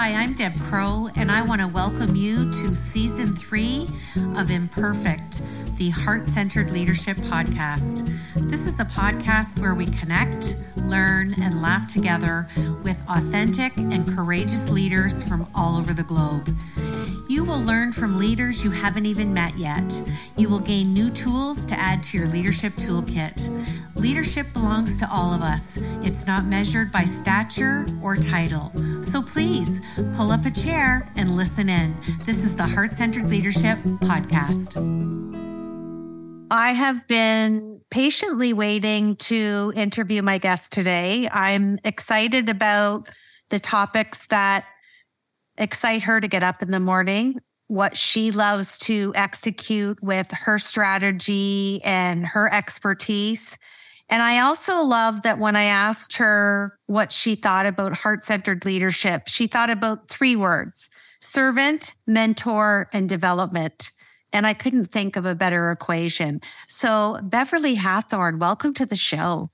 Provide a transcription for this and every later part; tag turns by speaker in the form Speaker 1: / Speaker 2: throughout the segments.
Speaker 1: Hi, I'm Deb Crowe, and I want to welcome you to season three of Imperfect, the Heart Centered Leadership Podcast. This is a podcast where we connect, learn, and laugh together with authentic and courageous leaders from all over the globe. You will learn from leaders you haven't even met yet. You will gain new tools to add to your leadership toolkit. Leadership belongs to all of us. It's not measured by stature or title. So please pull up a chair and listen in. This is the Heart Centered Leadership Podcast. I have been patiently waiting to interview my guest today. I'm excited about the topics that excite her to get up in the morning, what she loves to execute with her strategy and her expertise. And I also love that when I asked her what she thought about heart centered leadership, she thought about three words servant, mentor, and development. And I couldn't think of a better equation. So, Beverly Hathorn, welcome to the show.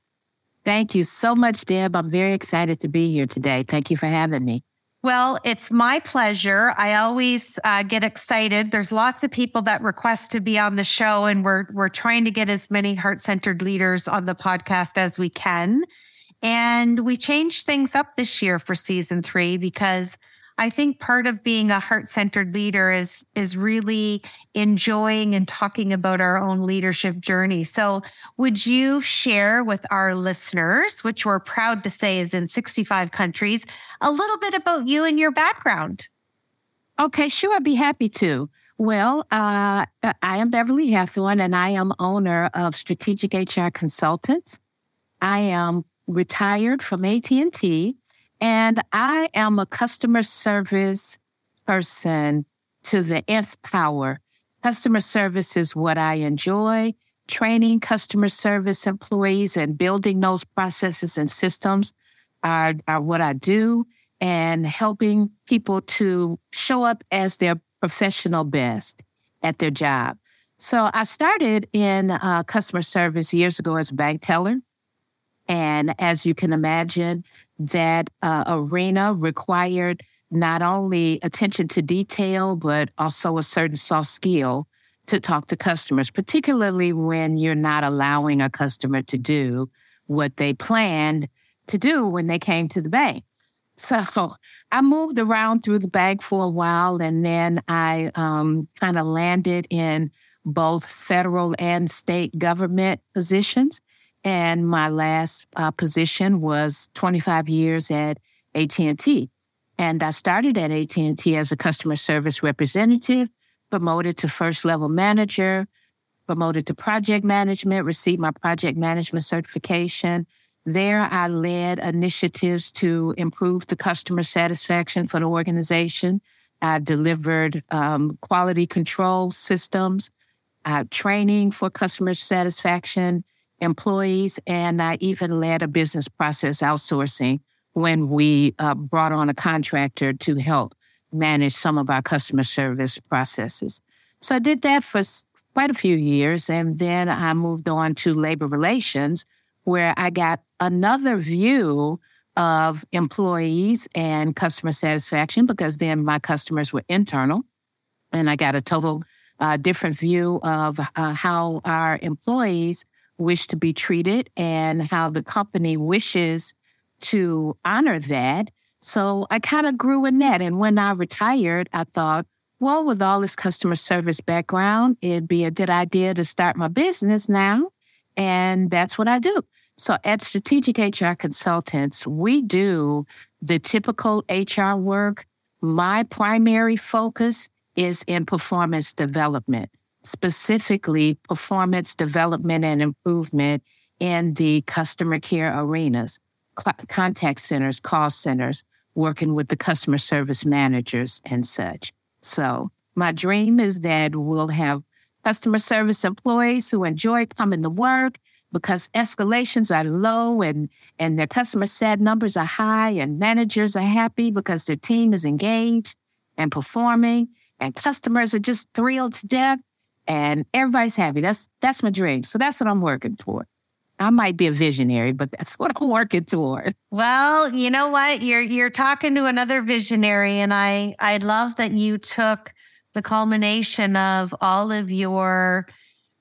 Speaker 2: Thank you so much, Deb. I'm very excited to be here today. Thank you for having me.
Speaker 1: Well, it's my pleasure. I always uh, get excited. There's lots of people that request to be on the show, and we're we're trying to get as many heart centered leaders on the podcast as we can. And we changed things up this year for season three because I think part of being a heart-centered leader is is really enjoying and talking about our own leadership journey. So, would you share with our listeners, which we're proud to say is in 65 countries, a little bit about you and your background?
Speaker 2: Okay, sure, I'd be happy to. Well, uh, I am Beverly Hathorn, and I am owner of Strategic HR Consultants. I am retired from AT&T and I am a customer service person to the nth power. Customer service is what I enjoy. Training customer service employees and building those processes and systems are, are what I do and helping people to show up as their professional best at their job. So I started in uh, customer service years ago as a bank teller. And as you can imagine, that uh, arena required not only attention to detail, but also a certain soft skill to talk to customers, particularly when you're not allowing a customer to do what they planned to do when they came to the bank. So I moved around through the bank for a while and then I um, kind of landed in both federal and state government positions. And my last uh, position was 25 years at AT&T. And I started at AT&T as a customer service representative, promoted to first level manager, promoted to project management, received my project management certification. There, I led initiatives to improve the customer satisfaction for the organization. I delivered um, quality control systems, uh, training for customer satisfaction, employees, and I even led a business process outsourcing when we uh, brought on a contractor to help manage some of our customer service processes. So I did that for quite a few years, and then I moved on to labor relations, where I got another view of employees and customer satisfaction because then my customers were internal, and I got a total uh, different view of uh, how our employees wish to be treated and how the company wishes to honor that. So I kind of grew in that. And when I retired, I thought, well, with all this customer service background, it'd be a good idea to start my business now. And that's what I do. So at Strategic HR Consultants, we do the typical HR work. My primary focus is in performance development specifically performance development and improvement in the customer care arenas, contact centers, call centers, working with the customer service managers and such. So my dream is that we'll have customer service employees who enjoy coming to work because escalations are low and, and their customer sat numbers are high and managers are happy because their team is engaged and performing and customers are just thrilled to death and everybody's happy. That's that's my dream. So that's what I'm working toward. I might be a visionary, but that's what I'm working toward.
Speaker 1: Well, you know what? You're you're talking to another visionary and I I love that you took the culmination of all of your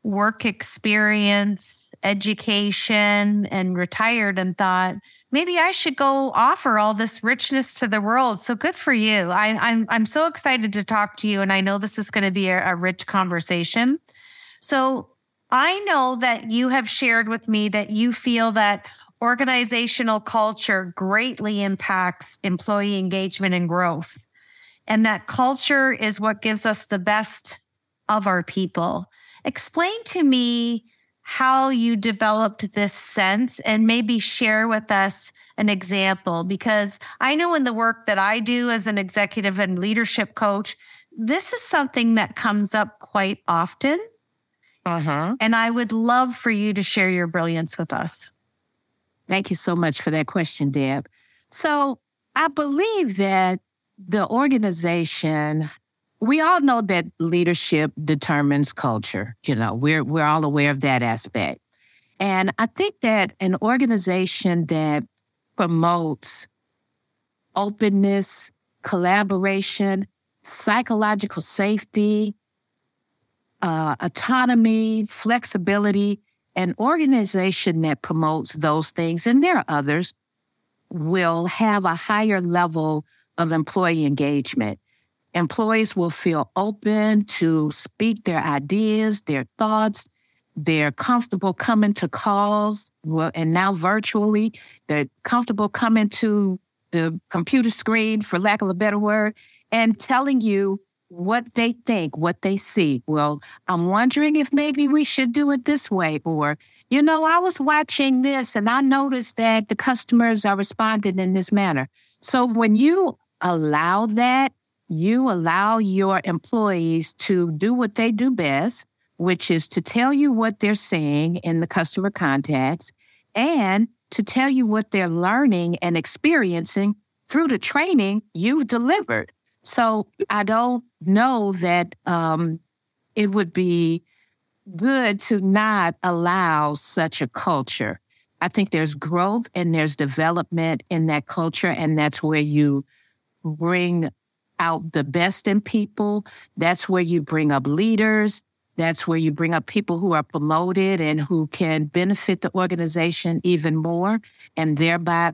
Speaker 1: work experience, education and retired and thought, maybe I should go offer all this richness to the world. So good for you. I, am I'm, I'm so excited to talk to you, and I know this is going to be a, a rich conversation. So I know that you have shared with me that you feel that organizational culture greatly impacts employee engagement and growth, and that culture is what gives us the best of our people. Explain to me how you developed this sense and maybe share with us an example because I know in the work that I do as an executive and leadership coach, this is something that comes up quite often. Uh-huh. And I would love for you to share your brilliance with us.
Speaker 2: Thank you so much for that question, Deb. So I believe that the organization we all know that leadership determines culture. You know, we're we're all aware of that aspect. And I think that an organization that promotes openness, collaboration, psychological safety, uh, autonomy, flexibility, an organization that promotes those things, and there are others, will have a higher level of employee engagement. Employees will feel open to speak their ideas, their thoughts. They're comfortable coming to calls, and now virtually, they're comfortable coming to the computer screen, for lack of a better word, and telling you what they think, what they see. Well, I'm wondering if maybe we should do it this way. Or, you know, I was watching this and I noticed that the customers are responding in this manner. So when you allow that, you allow your employees to do what they do best, which is to tell you what they're seeing in the customer contacts and to tell you what they're learning and experiencing through the training you've delivered. So I don't know that um, it would be good to not allow such a culture. I think there's growth and there's development in that culture, and that's where you bring out the best in people. That's where you bring up leaders. That's where you bring up people who are promoted and who can benefit the organization even more, and thereby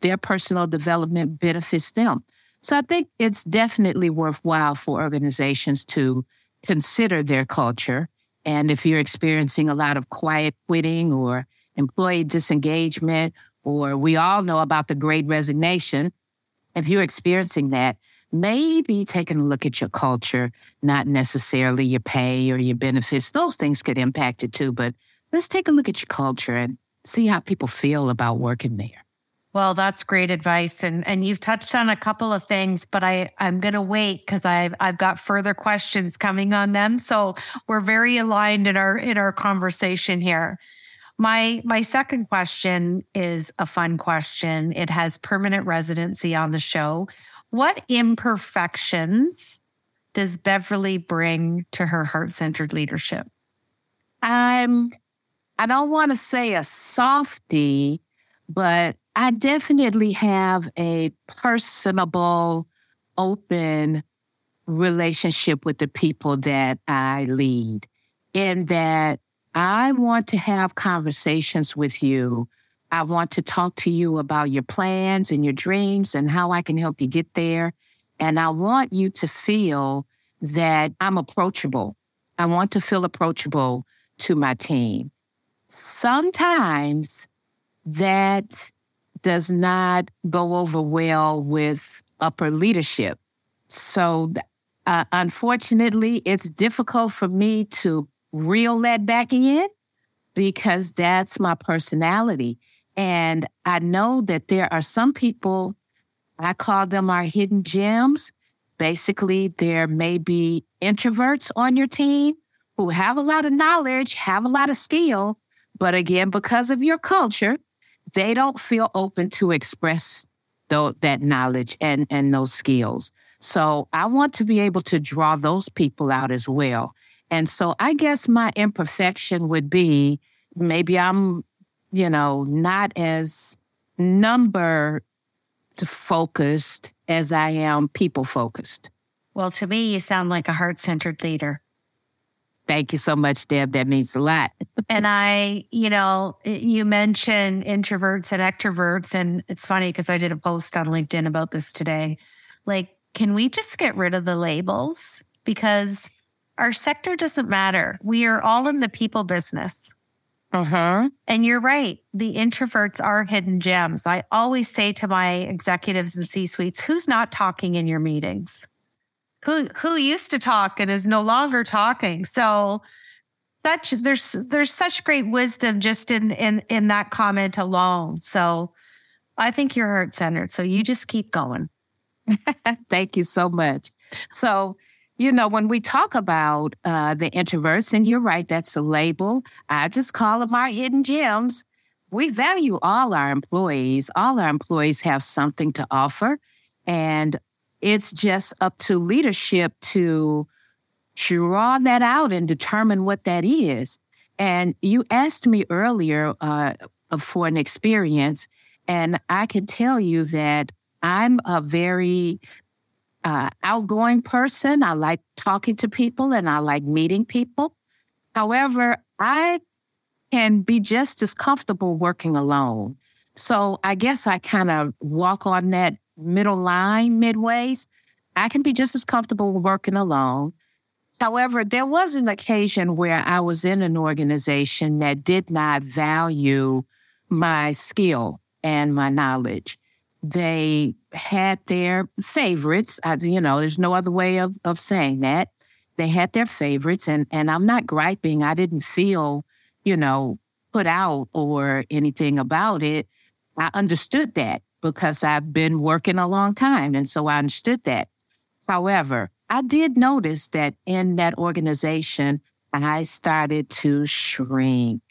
Speaker 2: their personal development benefits them. So I think it's definitely worthwhile for organizations to consider their culture. And if you're experiencing a lot of quiet quitting or employee disengagement, or we all know about the great resignation, if you're experiencing that, maybe taking a look at your culture, not necessarily your pay or your benefits. Those things could impact it too, but let's take a look at your culture and see how people feel about working there.
Speaker 1: Well, that's great advice, and and you've touched on a couple of things, but I I'm gonna wait because I've I've got further questions coming on them. So we're very aligned in our in our conversation here. My my second question is a fun question. It has permanent residency on the show. What imperfections does Beverly bring to her heart centered leadership?
Speaker 2: I'm, I don't want to say a softy, but I definitely have a personable, open relationship with the people that I lead, in that I want to have conversations with you I want to talk to you about your plans and your dreams and how I can help you get there. And I want you to feel that I'm approachable. I want to feel approachable to my team. Sometimes that does not go over well with upper leadership. So, uh, unfortunately, it's difficult for me to reel that back in because that's my personality. And I know that there are some people, I call them our hidden gems. Basically, there may be introverts on your team who have a lot of knowledge, have a lot of skill, but again, because of your culture, they don't feel open to express th- that knowledge and, and those skills. So I want to be able to draw those people out as well. And so I guess my imperfection would be maybe I'm you know, not as number focused as I am people focused.
Speaker 1: Well, to me, you sound like a heart centered leader.
Speaker 2: Thank you so much, Deb. That means a lot.
Speaker 1: and I, you know, you mentioned introverts and extroverts. And it's funny because I did a post on LinkedIn about this today. Like, can we just get rid of the labels? Because our sector doesn't matter. We are all in the people business.
Speaker 2: Uh-huh.
Speaker 1: And you're right. The introverts are hidden gems. I always say to my executives and C suites, who's not talking in your meetings? who who used to talk and is no longer talking. So such there's there's such great wisdom just in in in that comment alone. So I think you're heart centered. So you just keep going.
Speaker 2: Thank you so much. So you know, when we talk about uh, the introverts, and you're right, that's a label. I just call them our hidden gems. We value all our employees. All our employees have something to offer. And it's just up to leadership to draw that out and determine what that is. And you asked me earlier uh, for an experience, and I can tell you that I'm a very uh, outgoing person. I like talking to people and I like meeting people. However, I can be just as comfortable working alone. So I guess I kind of walk on that middle line midways, I can be just as comfortable working alone. However, there was an occasion where I was in an organization that did not value my skill and my knowledge. They had their favorites. I, you know, there's no other way of, of saying that. They had their favorites, and, and I'm not griping. I didn't feel, you know, put out or anything about it. I understood that because I've been working a long time. And so I understood that. However, I did notice that in that organization, I started to shrink.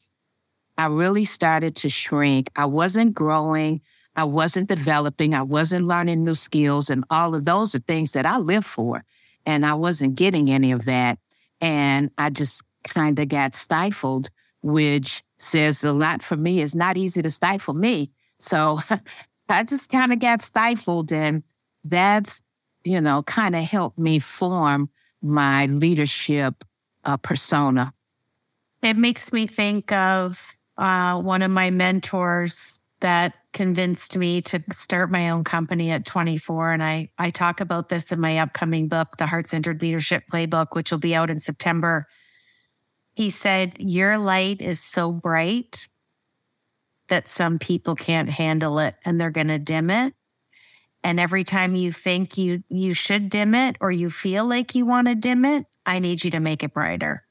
Speaker 2: I really started to shrink. I wasn't growing. I wasn't developing. I wasn't learning new skills. And all of those are things that I live for. And I wasn't getting any of that. And I just kind of got stifled, which says a lot for me. It's not easy to stifle me. So I just kind of got stifled. And that's, you know, kind of helped me form my leadership uh, persona.
Speaker 1: It makes me think of uh, one of my mentors that convinced me to start my own company at 24. And I, I talk about this in my upcoming book, The Heart Centered Leadership Playbook, which will be out in September. He said, Your light is so bright that some people can't handle it and they're going to dim it. And every time you think you you should dim it or you feel like you want to dim it, I need you to make it brighter.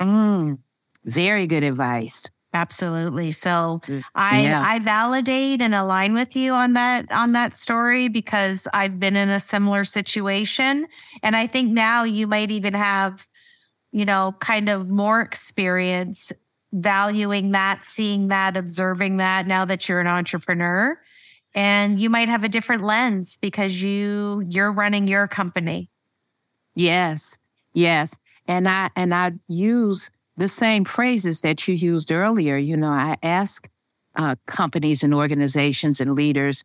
Speaker 2: Mm, very good advice.
Speaker 1: Absolutely. So mm, I yeah. I validate and align with you on that on that story because I've been in a similar situation and I think now you might even have you know kind of more experience valuing that, seeing that, observing that now that you're an entrepreneur. And you might have a different lens because you you're running your company.
Speaker 2: Yes. Yes. And I and I use the same phrases that you used earlier. You know, I ask uh, companies and organizations and leaders,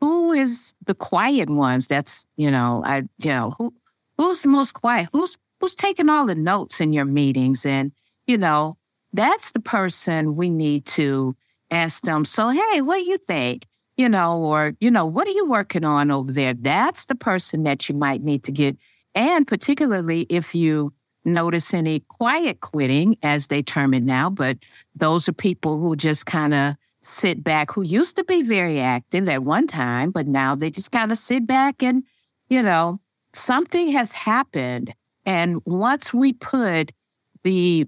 Speaker 2: who is the quiet ones? That's you know, I you know who who's the most quiet? Who's who's taking all the notes in your meetings? And you know, that's the person we need to ask them. So, hey, what do you think? You know, or, you know, what are you working on over there? That's the person that you might need to get. And particularly if you notice any quiet quitting, as they term it now, but those are people who just kind of sit back, who used to be very active at one time, but now they just kind of sit back and, you know, something has happened. And once we put the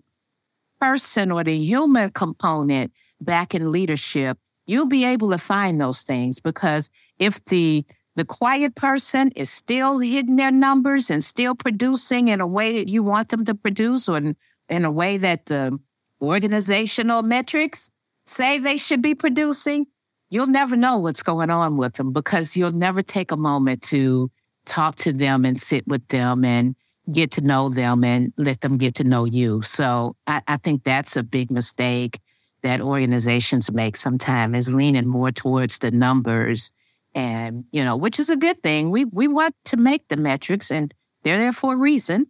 Speaker 2: person or the human component back in leadership, you'll be able to find those things because if the the quiet person is still hitting their numbers and still producing in a way that you want them to produce or in, in a way that the organizational metrics say they should be producing, you'll never know what's going on with them because you'll never take a moment to talk to them and sit with them and get to know them and let them get to know you. So I, I think that's a big mistake that organizations make sometimes is leaning more towards the numbers and, you know, which is a good thing. We, we want to make the metrics and they're there for a reason.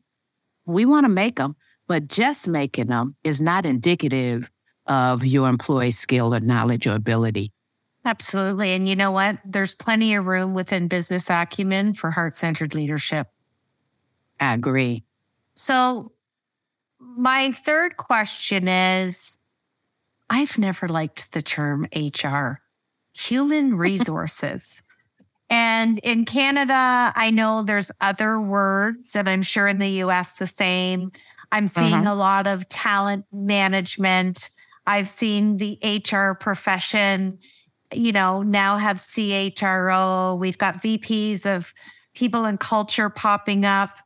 Speaker 2: We want to make them, but just making them is not indicative of your employee's skill or knowledge or ability.
Speaker 1: Absolutely. And you know what? There's plenty of room within business acumen for heart centered leadership.
Speaker 2: I agree.
Speaker 1: So, my third question is I've never liked the term HR, human resources. and in Canada, I know there's other words, and I'm sure in the US the same. I'm seeing uh-huh. a lot of talent management. I've seen the HR profession, you know, now have CHRO. We've got VPs of people and culture popping up.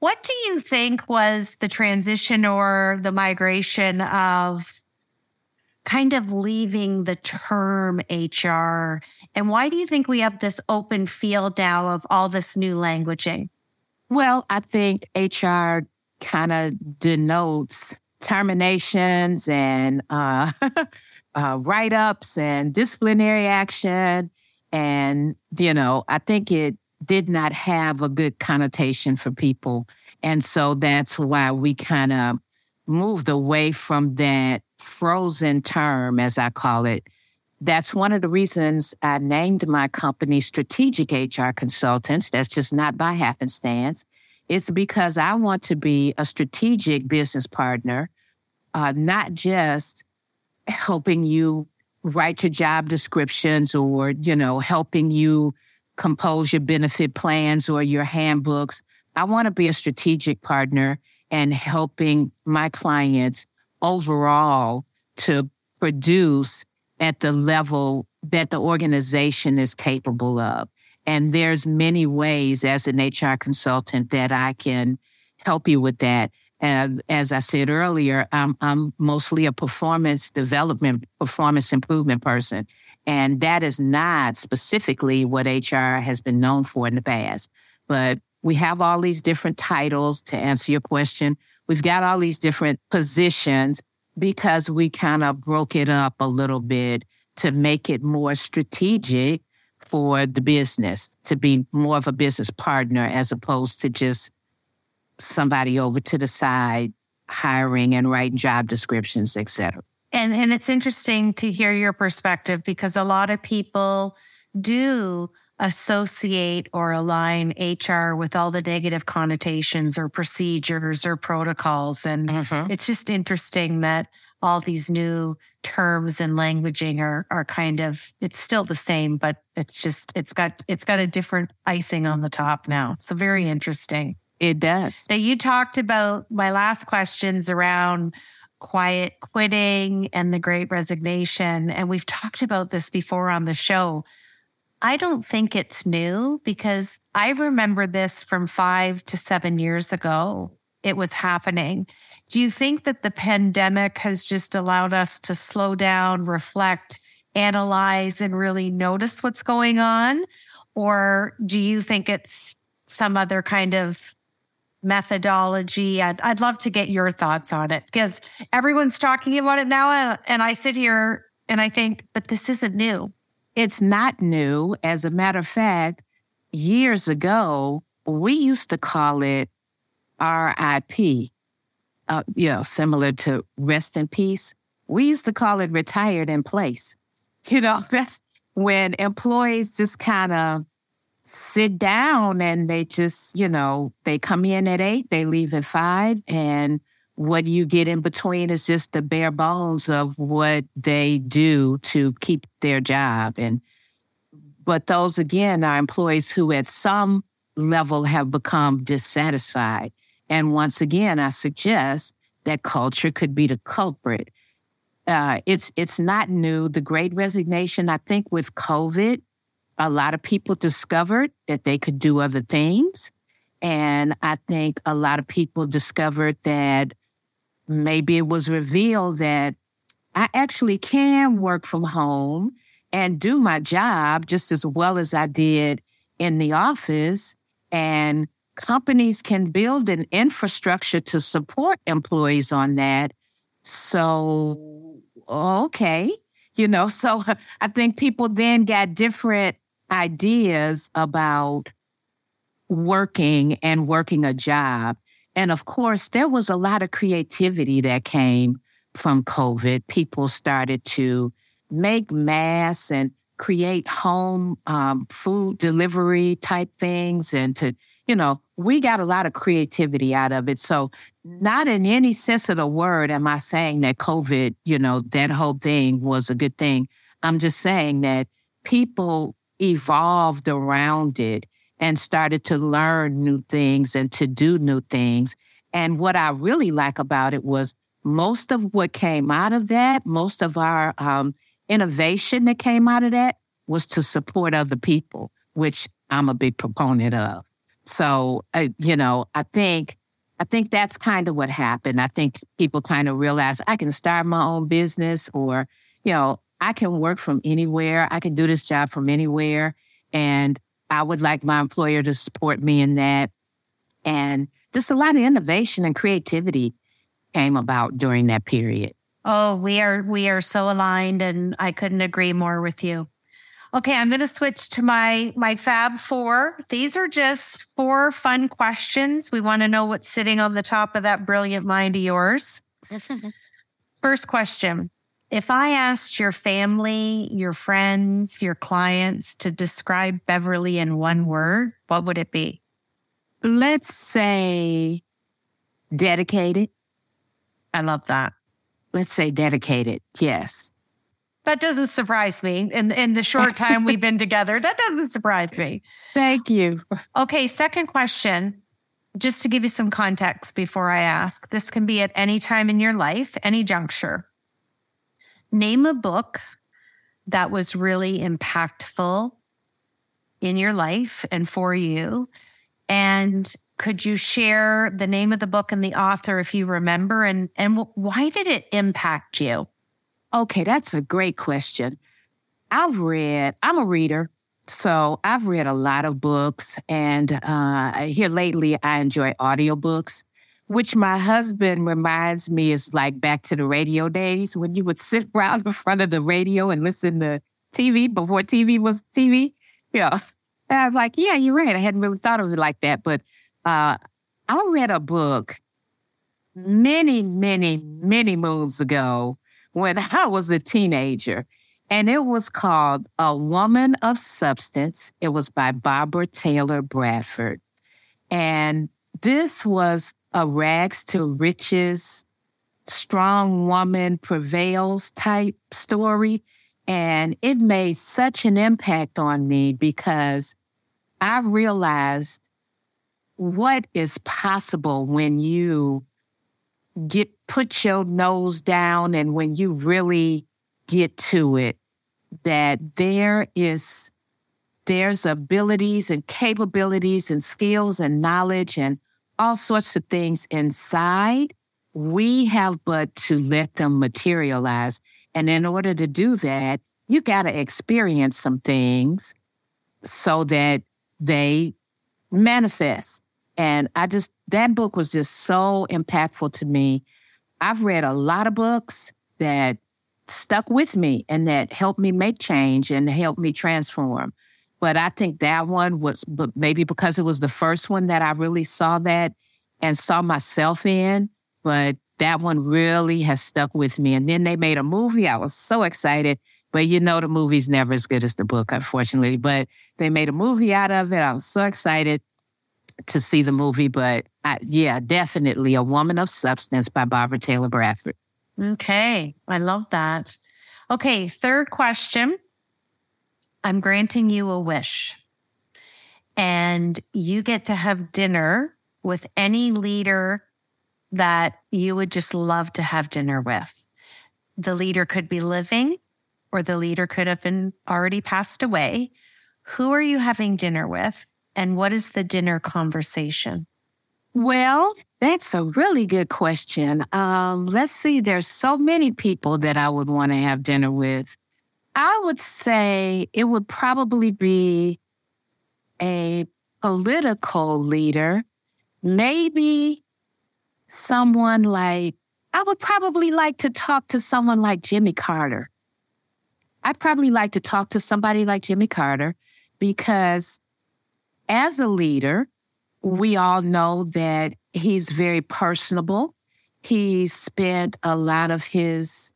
Speaker 1: What do you think was the transition or the migration of kind of leaving the term HR? And why do you think we have this open field now of all this new languaging?
Speaker 2: Well, I think HR kind of denotes terminations and uh, uh, write ups and disciplinary action. And, you know, I think it did not have a good connotation for people. And so that's why we kind of moved away from that frozen term, as I call it. That's one of the reasons I named my company Strategic HR Consultants. That's just not by happenstance. It's because I want to be a strategic business partner, uh, not just helping you write your job descriptions or, you know, helping you compose your benefit plans or your handbooks. I want to be a strategic partner and helping my clients overall to produce at the level that the organization is capable of. And there's many ways as an HR consultant that I can help you with that. And as I said earlier, I'm, I'm mostly a performance development, performance improvement person. And that is not specifically what HR has been known for in the past. But we have all these different titles to answer your question. We've got all these different positions because we kind of broke it up a little bit to make it more strategic for the business to be more of a business partner as opposed to just somebody over to the side hiring and writing job descriptions, et cetera.
Speaker 1: And and it's interesting to hear your perspective because a lot of people do associate or align HR with all the negative connotations or procedures or protocols. And mm-hmm. it's just interesting that all these new terms and languaging are are kind of it's still the same, but it's just it's got it's got a different icing on the top now. So very interesting.
Speaker 2: It does.
Speaker 1: Now, you talked about my last questions around quiet quitting and the great resignation. And we've talked about this before on the show. I don't think it's new because I remember this from five to seven years ago. It was happening. Do you think that the pandemic has just allowed us to slow down, reflect, analyze, and really notice what's going on? Or do you think it's some other kind of methodology. I'd, I'd love to get your thoughts on it because everyone's talking about it now. And, I sit here and I think, but this isn't new.
Speaker 2: It's not new. As a matter of fact, years ago, we used to call it RIP, uh, you know, similar to rest in peace. We used to call it retired in place. You know, that's when employees just kind of sit down and they just, you know, they come in at eight, they leave at five. And what you get in between is just the bare bones of what they do to keep their job. And, but those again are employees who at some level have become dissatisfied. And once again, I suggest that culture could be the culprit. Uh, it's it's not new. The Great Resignation, I think, with COVID, a lot of people discovered that they could do other things. And I think a lot of people discovered that maybe it was revealed that I actually can work from home and do my job just as well as I did in the office. And companies can build an infrastructure to support employees on that. So okay. You know, so I think people then got different ideas about working and working a job. And of course, there was a lot of creativity that came from COVID. People started to make masks and create home um, food delivery type things and to, you know, we got a lot of creativity out of it. So, not in any sense of the word am I saying that COVID, you know, that whole thing was a good thing. I'm just saying that people evolved around it and started to learn new things and to do new things. And what I really like about it was most of what came out of that, most of our um, innovation that came out of that was to support other people, which I'm a big proponent of. So, uh, you know, I think I think that's kind of what happened. I think people kind of realized I can start my own business or, you know, I can work from anywhere. I can do this job from anywhere. And I would like my employer to support me in that. And just a lot of innovation and creativity came about during that period.
Speaker 1: Oh, we are we are so aligned and I couldn't agree more with you. Okay, I'm going to switch to my my fab 4. These are just four fun questions. We want to know what's sitting on the top of that brilliant mind of yours. First question. If I asked your family, your friends, your clients to describe Beverly in one word, what would it be?
Speaker 2: Let's say dedicated.
Speaker 1: I love that.
Speaker 2: Let's say dedicated. Yes.
Speaker 1: That doesn't surprise me. In in the short time we've been together, that doesn't surprise me.
Speaker 2: Thank you.
Speaker 1: Okay, second question. Just to give you some context before I ask, this can be at any time in your life, any juncture. Name a book that was really impactful in your life and for you. And could you share the name of the book and the author if you remember and and why did it impact you?
Speaker 2: Okay, that's a great question. I've read, I'm a reader, so I've read a lot of books. And uh, here lately, I enjoy audiobooks, which my husband reminds me is like back to the radio days when you would sit around in front of the radio and listen to TV before TV was TV. Yeah. And I'm like, yeah, you're right. I hadn't really thought of it like that. But uh, I read a book many, many, many moons ago when I was a teenager. And it was called A Woman of Substance. It was by Barbara Taylor Bradford. And this was a rags to riches, strong woman prevails type story. And it made such an impact on me because I realized what is possible when you get put your nose down and when you really get to it that there is there's abilities and capabilities and skills and knowledge and all sorts of things inside we have but to let them materialize and in order to do that you got to experience some things so that they manifest and I just, that book was just so impactful to me. I've read a lot of books that stuck with me and that helped me make change and helped me transform. But I think that one was but maybe because it was the first one that I really saw that and saw myself in. But that one really has stuck with me. And then they made a movie. I was so excited. But you know, the movie's never as good as the book, unfortunately. But they made a movie out of it. I was so excited to see the movie, but I, yeah, definitely A Woman of Substance by Barbara Taylor Bradford.
Speaker 1: Okay, I love that. Okay, third question. I'm granting you a wish, and you get to have dinner with any leader that you would just love to have dinner with. The leader could be living, or the leader could have been already passed away. Who are you having dinner with? And what is the dinner conversation?
Speaker 2: Well, that's a really good question. Um, let's see, there's so many people that I would want to have dinner with. I would say it would probably be a political leader, maybe someone like I would probably like to talk to someone like Jimmy Carter. I'd probably like to talk to somebody like Jimmy Carter because as a leader, we all know that he's very personable. He spent a lot of his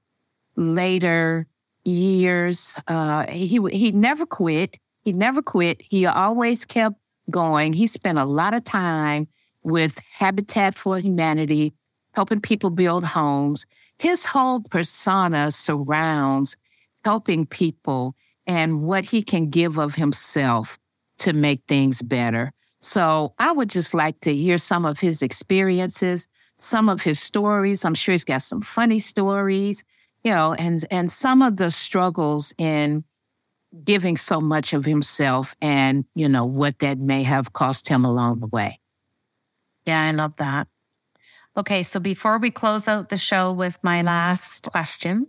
Speaker 2: later years. Uh, he he never quit. He never quit. He always kept going. He spent a lot of time with Habitat for Humanity, helping people build homes. His whole persona surrounds helping people and what he can give of himself to make things better. So I would just like to hear some of his experiences, some of his stories. I'm sure he's got some funny stories, you know, and and some of the struggles in giving so much of himself and, you know, what that may have cost him along the way.
Speaker 1: Yeah, I love that. Okay, so before we close out the show with my last question,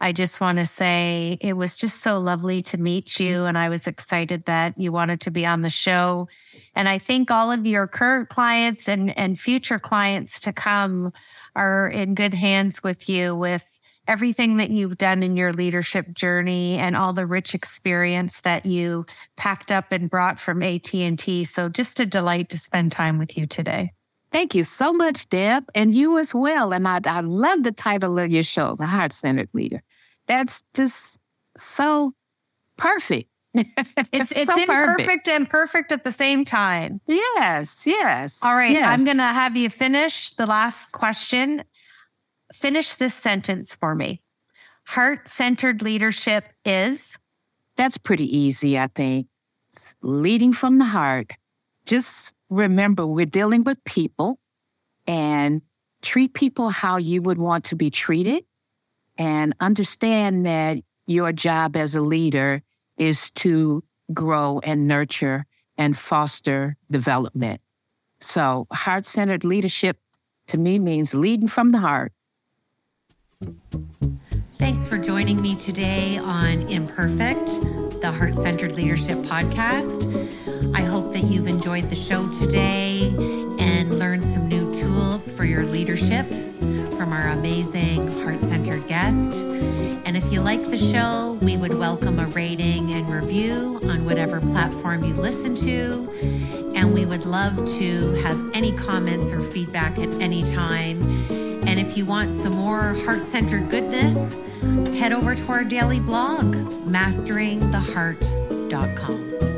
Speaker 1: I just want to say it was just so lovely to meet you. Mm-hmm. And I was excited that you wanted to be on the show. And I think all of your current clients and, and future clients to come are in good hands with you with everything that you've done in your leadership journey and all the rich experience that you packed up and brought from AT&T. So just a delight to spend time with you today.
Speaker 2: Thank you so much, Deb, and you as well. And I, I love the title of your show, The Heart Centered Leader. That's just so perfect.
Speaker 1: it's it's, it's so imperfect perfect. and perfect at the same time.
Speaker 2: Yes, yes.
Speaker 1: All right,
Speaker 2: yes.
Speaker 1: I'm going to have you finish the last question. Finish this sentence for me. Heart centered leadership is?
Speaker 2: That's pretty easy, I think. It's leading from the heart. Just remember, we're dealing with people and treat people how you would want to be treated and understand that your job as a leader is to grow and nurture and foster development. So, heart centered leadership to me means leading from the heart.
Speaker 1: Thanks for joining me today on Imperfect, the Heart Centered Leadership Podcast. I hope that you've enjoyed the show today and learned some new tools for your leadership from our amazing heart centered guest. And if you like the show, we would welcome a rating and review on whatever platform you listen to. And we would love to have any comments or feedback at any time. If you want some more heart centered goodness, head over to our daily blog, masteringtheheart.com.